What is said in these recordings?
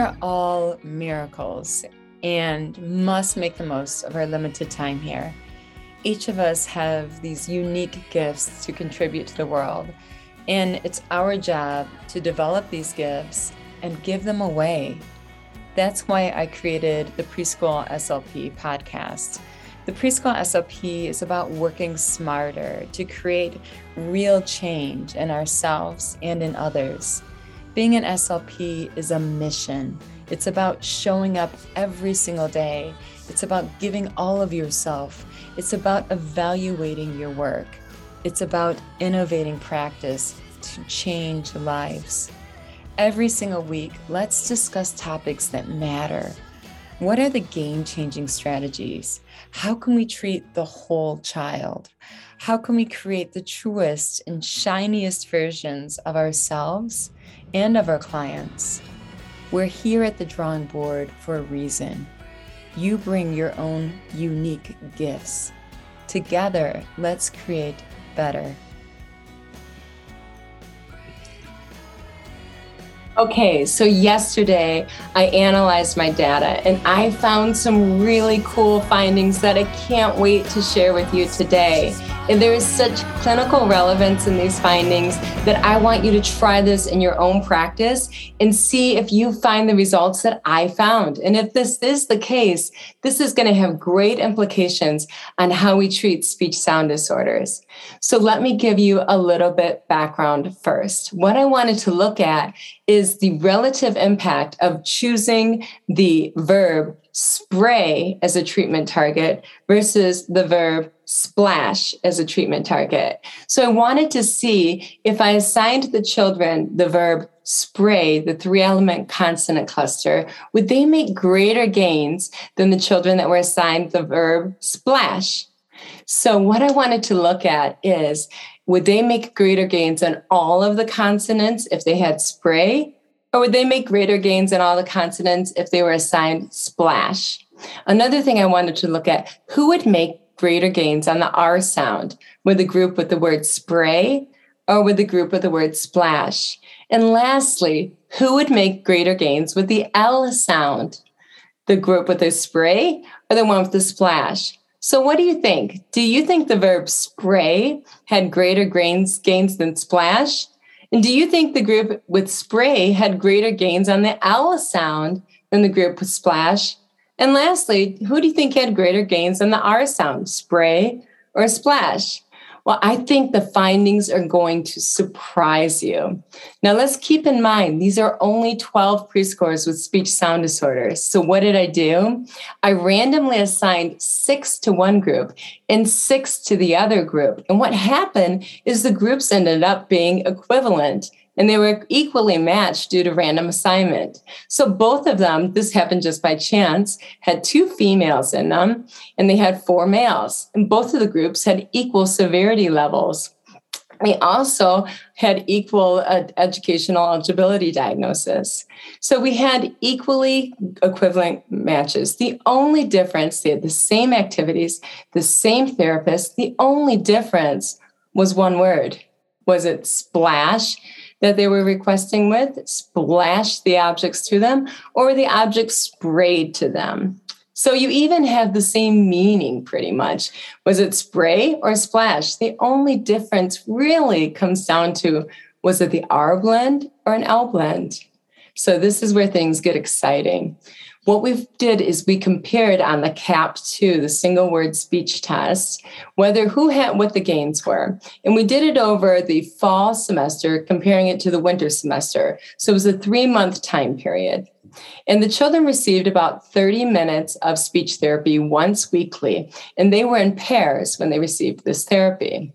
are all miracles and must make the most of our limited time here. Each of us have these unique gifts to contribute to the world, and it's our job to develop these gifts and give them away. That's why I created the Preschool SLP podcast. The Preschool SLP is about working smarter to create real change in ourselves and in others. Being an SLP is a mission. It's about showing up every single day. It's about giving all of yourself. It's about evaluating your work. It's about innovating practice to change lives. Every single week, let's discuss topics that matter. What are the game changing strategies? How can we treat the whole child? How can we create the truest and shiniest versions of ourselves and of our clients? We're here at the drawing board for a reason. You bring your own unique gifts. Together, let's create better. Okay, so yesterday I analyzed my data and I found some really cool findings that I can't wait to share with you today. And there is such clinical relevance in these findings that I want you to try this in your own practice and see if you find the results that I found. And if this is the case, this is going to have great implications on how we treat speech sound disorders. So let me give you a little bit background first. What I wanted to look at is the relative impact of choosing the verb spray as a treatment target versus the verb splash as a treatment target. So I wanted to see if I assigned the children the verb spray, the three element consonant cluster, would they make greater gains than the children that were assigned the verb splash? So, what I wanted to look at is would they make greater gains on all of the consonants if they had spray? Or would they make greater gains on all the consonants if they were assigned splash? Another thing I wanted to look at who would make greater gains on the R sound? with the group with the word spray or with the group with the word splash? And lastly, who would make greater gains with the L sound? The group with the spray or the one with the splash? So, what do you think? Do you think the verb spray had greater gains, gains than splash? And do you think the group with spray had greater gains on the L sound than the group with splash? And lastly, who do you think had greater gains on the R sound, spray or splash? Well, I think the findings are going to surprise you. Now, let's keep in mind, these are only 12 preschoolers with speech sound disorders. So, what did I do? I randomly assigned six to one group and six to the other group. And what happened is the groups ended up being equivalent and they were equally matched due to random assignment. So both of them, this happened just by chance, had two females in them and they had four males. And both of the groups had equal severity levels. They also had equal uh, educational eligibility diagnosis. So we had equally equivalent matches. The only difference, they had the same activities, the same therapist. The only difference was one word. Was it splash? That they were requesting with splashed the objects to them or the objects sprayed to them. So you even have the same meaning pretty much. Was it spray or splash? The only difference really comes down to was it the R blend or an L blend? So this is where things get exciting. What we did is we compared on the CAP2, the single word speech test, whether who had what the gains were. And we did it over the fall semester, comparing it to the winter semester. So it was a three month time period. And the children received about 30 minutes of speech therapy once weekly, and they were in pairs when they received this therapy.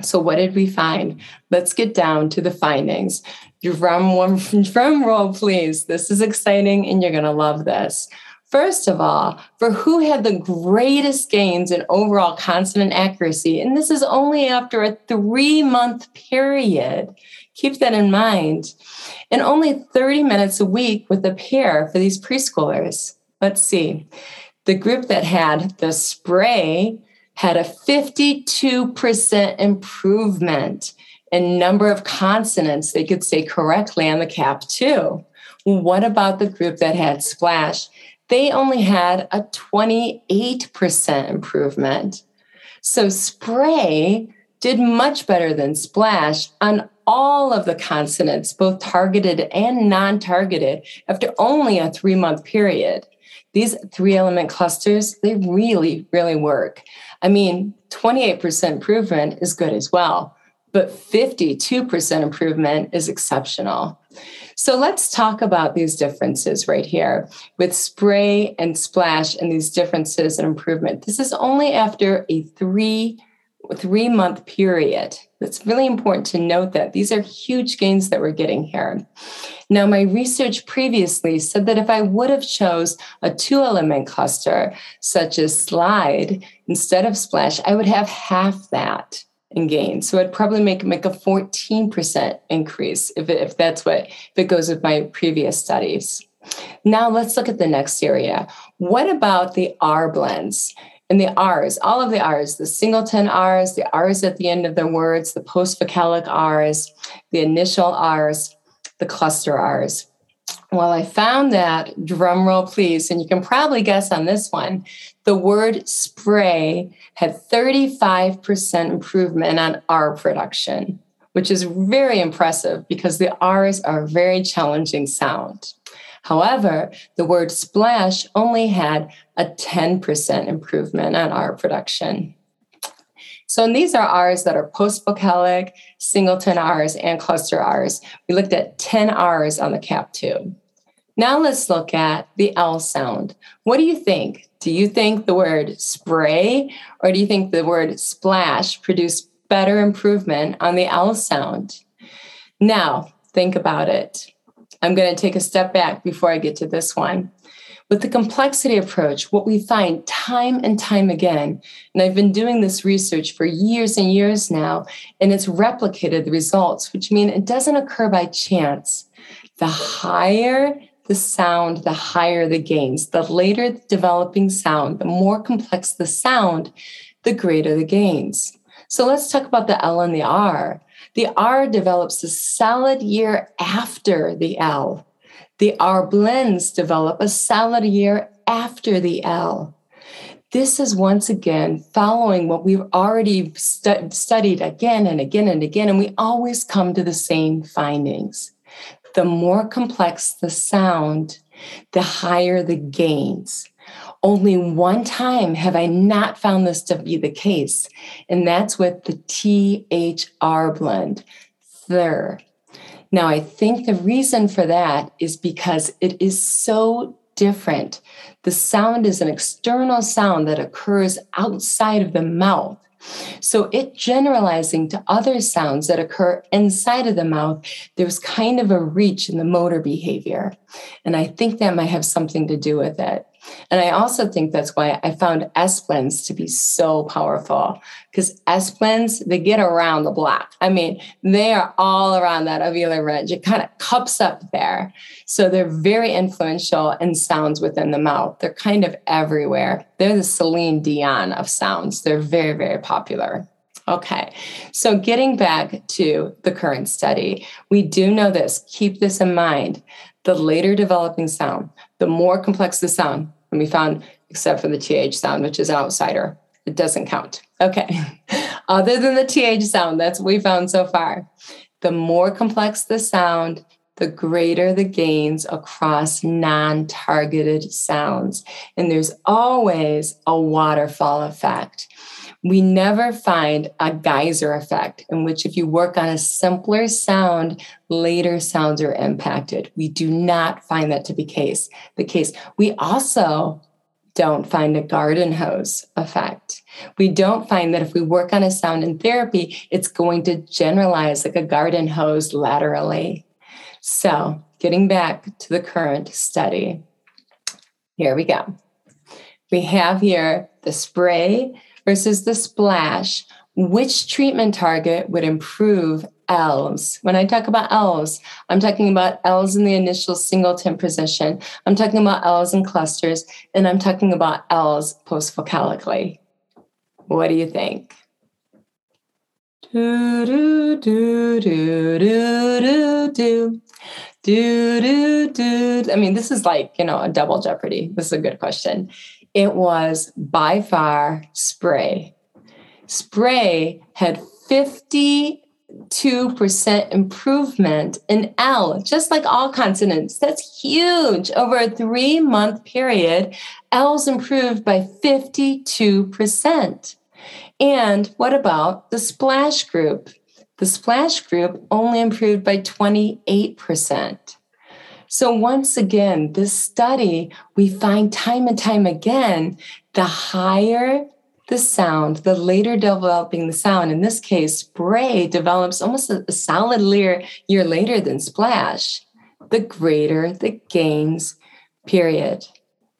So, what did we find? Let's get down to the findings. Drum, one, drum roll, please. This is exciting and you're to love this. First of all, for who had the greatest gains in overall consonant accuracy, and this is only after a three month period. Keep that in mind. And only 30 minutes a week with a pair for these preschoolers. Let's see. The group that had the spray had a 52% improvement in number of consonants they could say correctly on the CAP2. What about the group that had splash? They only had a 28% improvement. So spray did much better than splash on all of the consonants, both targeted and non targeted, after only a three month period. These three element clusters, they really, really work. I mean, 28% improvement is good as well, but 52% improvement is exceptional. So let's talk about these differences right here with spray and splash and these differences in improvement. This is only after a three three month period. It's really important to note that these are huge gains that we're getting here. Now, my research previously said that if I would have chose a two element cluster, such as slide, instead of splash, I would have half that in gain. So I'd probably make make a 14% increase if, it, if that's what if it goes with my previous studies. Now let's look at the next area. What about the R blends? And the R's, all of the R's, the singleton R's, the R's at the end of the words, the post-vocalic R's, the initial R's, the cluster R's. Well, I found that, drum roll please, and you can probably guess on this one, the word spray had 35% improvement on R production, which is very impressive because the R's are a very challenging sound. However, the word splash only had a 10% improvement on R production. So, and these are R's that are post vocalic, singleton R's, and cluster R's. We looked at 10 R's on the cap tube. Now let's look at the L sound. What do you think? Do you think the word spray or do you think the word splash produced better improvement on the L sound? Now, think about it. I'm going to take a step back before I get to this one. With the complexity approach, what we find time and time again, and I've been doing this research for years and years now, and it's replicated the results, which mean it doesn't occur by chance. The higher the sound, the higher the gains. The later the developing sound, the more complex the sound, the greater the gains. So let's talk about the L and the R. The R develops a solid year after the L. The R blends develop a solid year after the L. This is once again following what we've already stu- studied again and again and again, and we always come to the same findings. The more complex the sound, the higher the gains. Only one time have I not found this to be the case, and that's with the THR blend, thir. Now, I think the reason for that is because it is so different. The sound is an external sound that occurs outside of the mouth. So, it generalizing to other sounds that occur inside of the mouth, there's kind of a reach in the motor behavior. And I think that might have something to do with it. And I also think that's why I found S blends to be so powerful because S blends, they get around the block. I mean, they are all around that alveolar ridge. It kind of cups up there. So they're very influential in sounds within the mouth. They're kind of everywhere. They're the Celine Dion of sounds. They're very, very popular. Okay, so getting back to the current study, we do know this. Keep this in mind. The later developing sound, the more complex the sound, and we found, except for the TH sound, which is an outsider, it doesn't count. Okay. Other than the TH sound, that's what we found so far. The more complex the sound, the greater the gains across non targeted sounds. And there's always a waterfall effect. We never find a geyser effect in which, if you work on a simpler sound, later sounds are impacted. We do not find that to be case the case. We also don't find a garden hose effect. We don't find that if we work on a sound in therapy, it's going to generalize like a garden hose laterally. So, getting back to the current study, here we go. We have here the spray versus the splash, which treatment target would improve L's? When I talk about L's, I'm talking about L's in the initial singleton position. I'm talking about L's in clusters, and I'm talking about L's post-vocalically. What do you think? Do, do, do, do, do, do, do. Do, do, do. I mean, this is like, you know, a double jeopardy. This is a good question. It was by far spray. Spray had 52% improvement in L, just like all consonants. That's huge. Over a three month period, L's improved by 52%. And what about the splash group? The splash group only improved by 28%. So, once again, this study, we find time and time again the higher the sound, the later developing the sound, in this case, spray develops almost a, solid year, year later than splash, the greater the gains, period.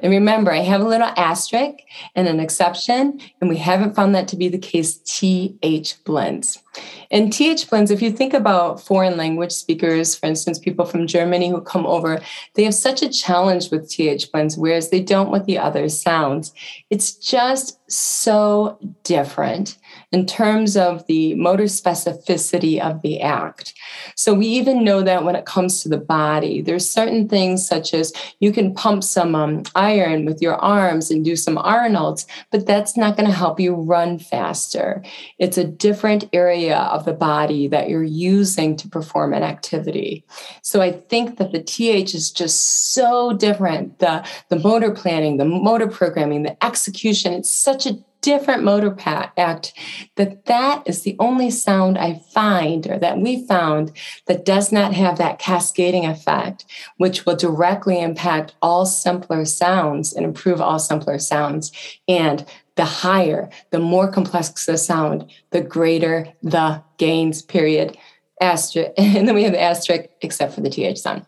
And remember, I have a little asterisk and an exception, and we haven't found that to be the case TH blends. And TH blends, if you think about foreign language speakers, for instance, people from Germany who come over, they have such a challenge with TH blends, whereas they don't with the other sounds. It's just so different in terms of the motor specificity of the act. So we even know that when it comes to the body, there's certain things such as you can pump some um, iron with your arms and do some Arnold's, but that's not going to help you run faster. It's a different area of the body that you're using to perform an activity. So I think that the TH is just so different. The, the motor planning, the motor programming, the execution, it's such a different motor act that that is the only sound i find or that we found that does not have that cascading effect which will directly impact all simpler sounds and improve all simpler sounds. And the higher the more complex the sound the greater the gains period. Asterisk and then we have the asterisk except for the th sound.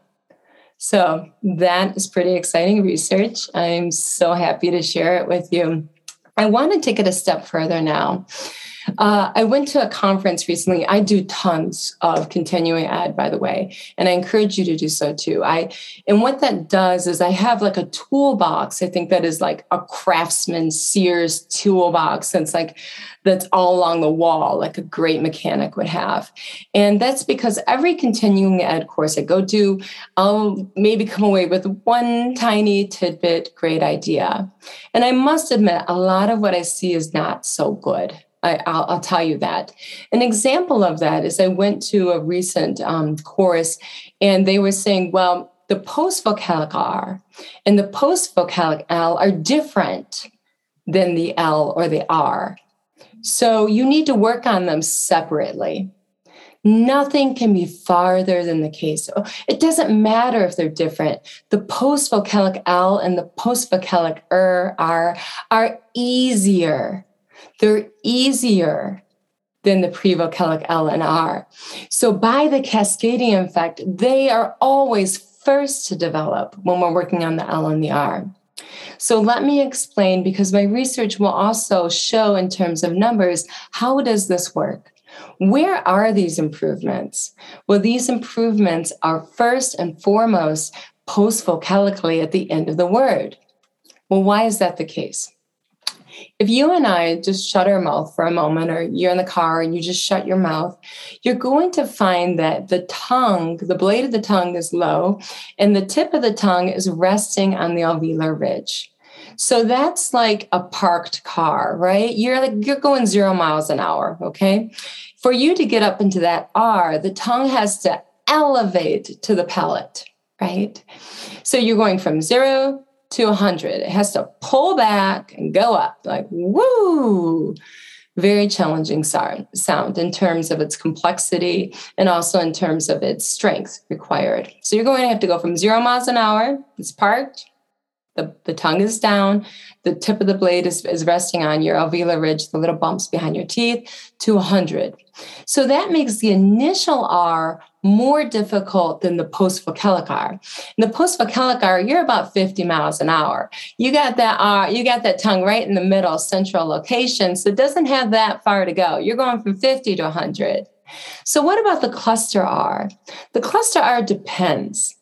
So that is pretty exciting research. I'm so happy to share it with you I want to take it a step further now. Uh, I went to a conference recently. I do tons of continuing ed, by the way, and I encourage you to do so too. I and what that does is I have like a toolbox. I think that is like a craftsman Sears toolbox. That's like that's all along the wall, like a great mechanic would have. And that's because every continuing ed course I go to, I'll maybe come away with one tiny tidbit, great idea. And I must admit, a lot of what I see is not so good. I, will tell you that. An example of that is I went to a recent um, course and they were saying, well, the post vocalic R and the post vocalic L are different than the L or the R. So you need to work on them separately. Nothing can be farther than the case. It doesn't matter if they're different. The post vocalic L and the post vocalic are, are easier. They're easier than the prevocalic L and R. So by the cascading effect, they are always first to develop when we're working on the L and the R. So let me explain because my research will also show in terms of numbers how does this work? Where are these improvements? Well, these improvements are first and foremost post vocalically at the end of the word. Well, why is that the case? If you and I just shut our mouth for a moment, or you're in the car and you just shut your mouth, you're going to find that the tongue, the blade of the tongue is low, and the tip of the tongue is resting on the alveolar ridge. So that's like a parked car, right? You're like you're going zero miles an hour, okay? For you to get up into that R, the tongue has to elevate to the palate, right? So you're going from zero to 100. It has to pull back and go up, like, woo! Very challenging sound in terms of its complexity and also in terms of its strength required. So you're going to have to go from zero miles an hour, it's parked, the, the tongue is down, the tip of the blade is, is resting on your alveolar ridge, the little bumps behind your teeth, to 100. So that makes the initial R more difficult than the post-vocalic R. In the post-vocalic R, you're about 50 miles an hour. You got that R, you got that tongue right in the middle, central location, so it doesn't have that far to go. You're going from 50 to 100. So what about the cluster R? The cluster R depends.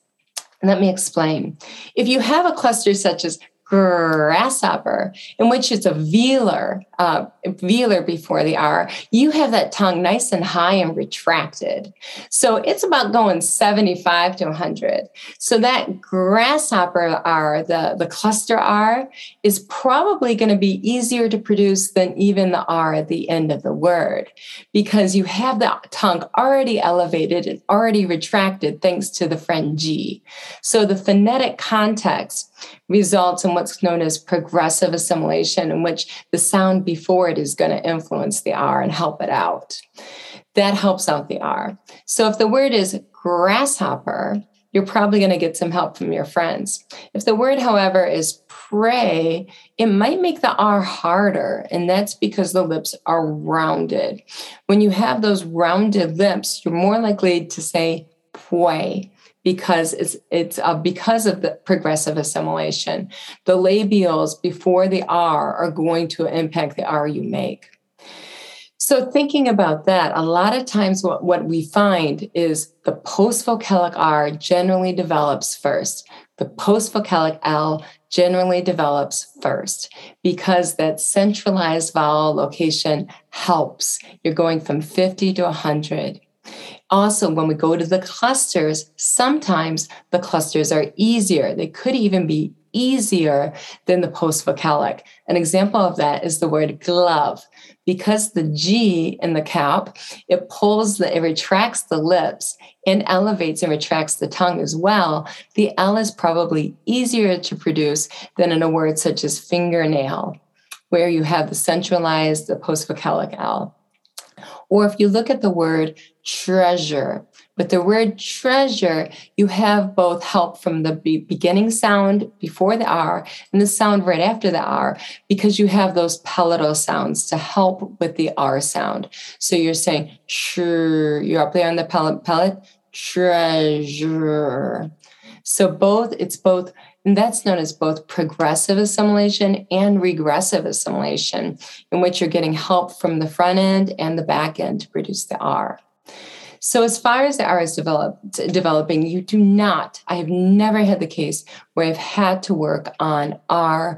Let me explain. If you have a cluster such as grasshopper, in which it's a velar uh, velar before the R, you have that tongue nice and high and retracted. So it's about going 75 to 100. So that grasshopper R, the, the cluster R, is probably going to be easier to produce than even the R at the end of the word because you have the tongue already elevated and already retracted thanks to the friend G. So the phonetic context results in what's known as progressive assimilation, in which the sound before it is going to influence the R and help it out. That helps out the R. So if the word is grasshopper, you're probably going to get some help from your friends. If the word, however, is pray, it might make the R harder, and that's because the lips are rounded. When you have those rounded lips, you're more likely to say pray because it's it's uh, because of the progressive assimilation. The labials before the R are going to impact the R you make. So thinking about that, a lot of times what, what we find is the postvocalic R generally develops first. The postvocalic L generally develops first because that centralized vowel location helps. You're going from 50 to 100. Also, when we go to the clusters, sometimes the clusters are easier. They could even be easier than the postvocalic. An example of that is the word glove. Because the G in the cap, it pulls the, it retracts the lips and elevates and retracts the tongue as well. The L is probably easier to produce than in a word such as fingernail, where you have the centralized, the postvocalic L. Or if you look at the word treasure, with the word treasure, you have both help from the beginning sound before the R and the sound right after the R, because you have those palatal sounds to help with the R sound. So you're saying, sure, you're up there on the palate, palate, treasure. So both, it's both and that's known as both progressive assimilation and regressive assimilation, in which you're getting help from the front end and the back end to produce the R. So, as far as the R is developed, developing, you do not, I have never had the case where I've had to work on R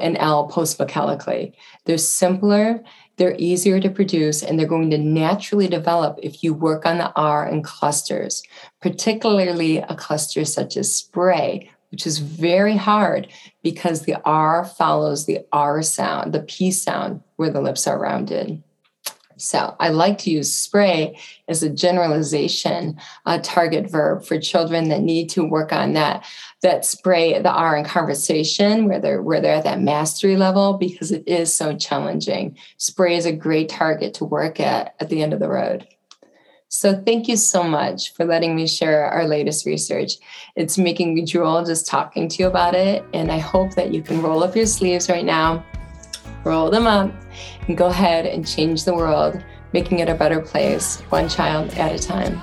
and L post postvocalically. They're simpler, they're easier to produce, and they're going to naturally develop if you work on the R in clusters, particularly a cluster such as spray, which is very hard because the R follows the R sound, the P sound, where the lips are rounded. So I like to use spray as a generalization uh, target verb for children that need to work on that that spray the R in conversation where they're where they're at that mastery level because it is so challenging. Spray is a great target to work at at the end of the road. So thank you so much for letting me share our latest research. It's making me drool just talking to you about it. And I hope that you can roll up your sleeves right now, roll them up, and go ahead and change the world, making it a better place, one child at a time.